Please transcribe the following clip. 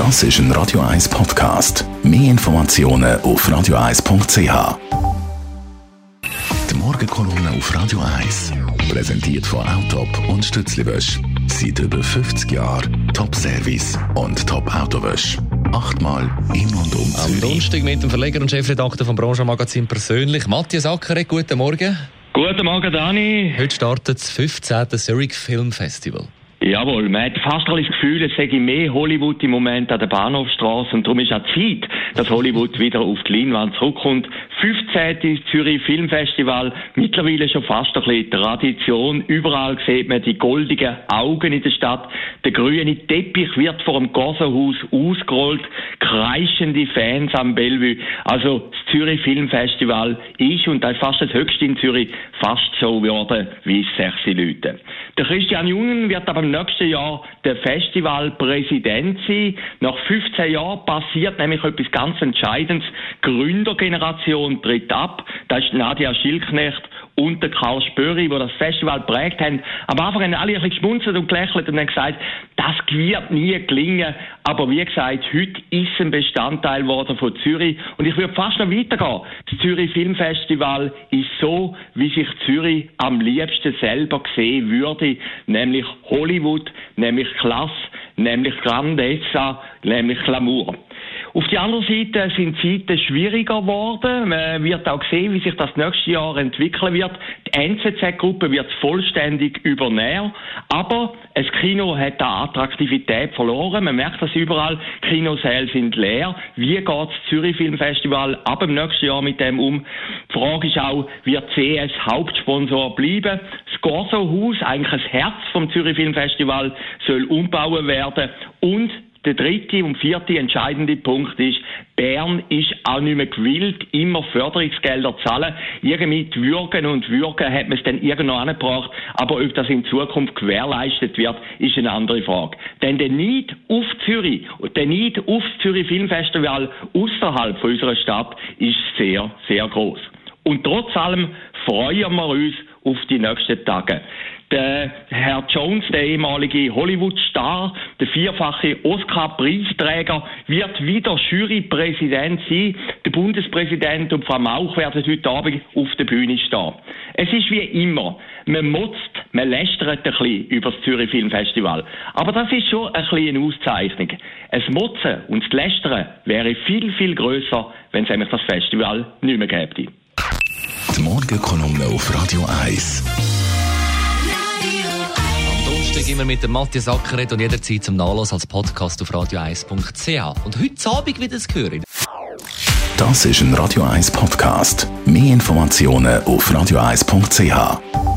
Das ist ein Radio 1 Podcast. Mehr Informationen auf radio1.ch. Die Morgenkolonne auf Radio 1 präsentiert von Autop und Stützliwösch. Seit über 50 Jahren Top-Service und Top-Autowösch. Achtmal in und um Am Zürich. Donnerstag mit dem Verleger und Chefredakteur vom Branchenmagazin persönlich, Matthias Ackeret. Guten Morgen. Guten Morgen, Dani. Heute startet das 15. Zurich Film Festival. Jawohl, man hat fast ein das Gefühl, es sei mehr Hollywood im Moment an der Bahnhofstraße und darum ist auch Zeit, dass Hollywood wieder auf die Leinwand zurückkommt. 15. Zürich Filmfestival, mittlerweile schon fast ein bisschen Tradition. Überall sieht man die goldigen Augen in der Stadt. Der grüne Teppich wird vor dem Gossenhaus ausgerollt. Kreischende Fans am Bellevue. Also Zürich Filmfestival ist, und das ist fast das höchste in Zürich, fast so geworden wie sechs Leute. Der Christian Jungen wird aber im nächsten Jahr der Festivalpräsident sein. Nach 15 Jahren passiert nämlich etwas ganz Entscheidendes. Gründergeneration tritt ab. Das ist Nadia Schilknecht und der Karl Spöri, die das Festival prägt haben. Am Anfang haben alle ein bisschen geschmunzelt und gelächelt und haben gesagt, das wird nie gelingen. Aber wie gesagt, heute ist ein Bestandteil geworden von Zürich. Und ich würde fast noch weitergehen. Das Zürich Filmfestival ist so, wie sich Zürich am liebsten selber sehen würde. Nämlich Hollywood, nämlich Klasse, nämlich Grandezza, nämlich Glamour. Auf der anderen Seite sind Zeiten schwieriger geworden. Man wird auch sehen, wie sich das nächste Jahr entwickeln wird. Die NZZ-Gruppe wird vollständig übernehmen. Aber das Kino hat da Attraktivität verloren. Man merkt das überall. Kinosäle sind leer. Wie geht das Zürich Filmfestival ab dem nächsten Jahr mit dem um? Die Frage ist auch, wird CS Hauptsponsor bleiben? Das Gorso-Haus, eigentlich das Herz vom Zürich Filmfestival, soll umbauen werden. Und der dritte und vierte entscheidende Punkt ist, Bern ist auch nicht mehr gewillt, immer Förderungsgelder zu zahlen. Irgendwie die Würgen und Würgen hat man es dann irgendwo angebracht, aber ob das in Zukunft gewährleistet wird, ist eine andere Frage. Denn der Need auf Zürich und der Need auf das Zürich Filmfestival außerhalb unserer Stadt ist sehr, sehr groß. Und trotz allem freuen wir uns auf die nächsten Tage. Der Herr Jones, der ehemalige Hollywood-Star, der vierfache Oscar-Preisträger, wird wieder Jurypräsident sein. Der Bundespräsident und Frau Mauch werden heute Abend auf der Bühne stehen. Es ist wie immer, man motzt, man lästert ein bisschen über das Zürich Filmfestival. Aber das ist schon ein bisschen eine Auszeichnung. Das Motzen und das Lästern wäre viel, viel grösser, wenn es nämlich das Festival nicht mehr gäbe. Die Morgenkolonne auf Radio 1. Donnerstag immer mit dem Matthias Ackeret und jederzeit zum Nachlass als Podcast auf radio1.ch. Und heute Abend wieder zu hören. Das ist ein Radio 1 Podcast. Mehr Informationen auf radio1.ch.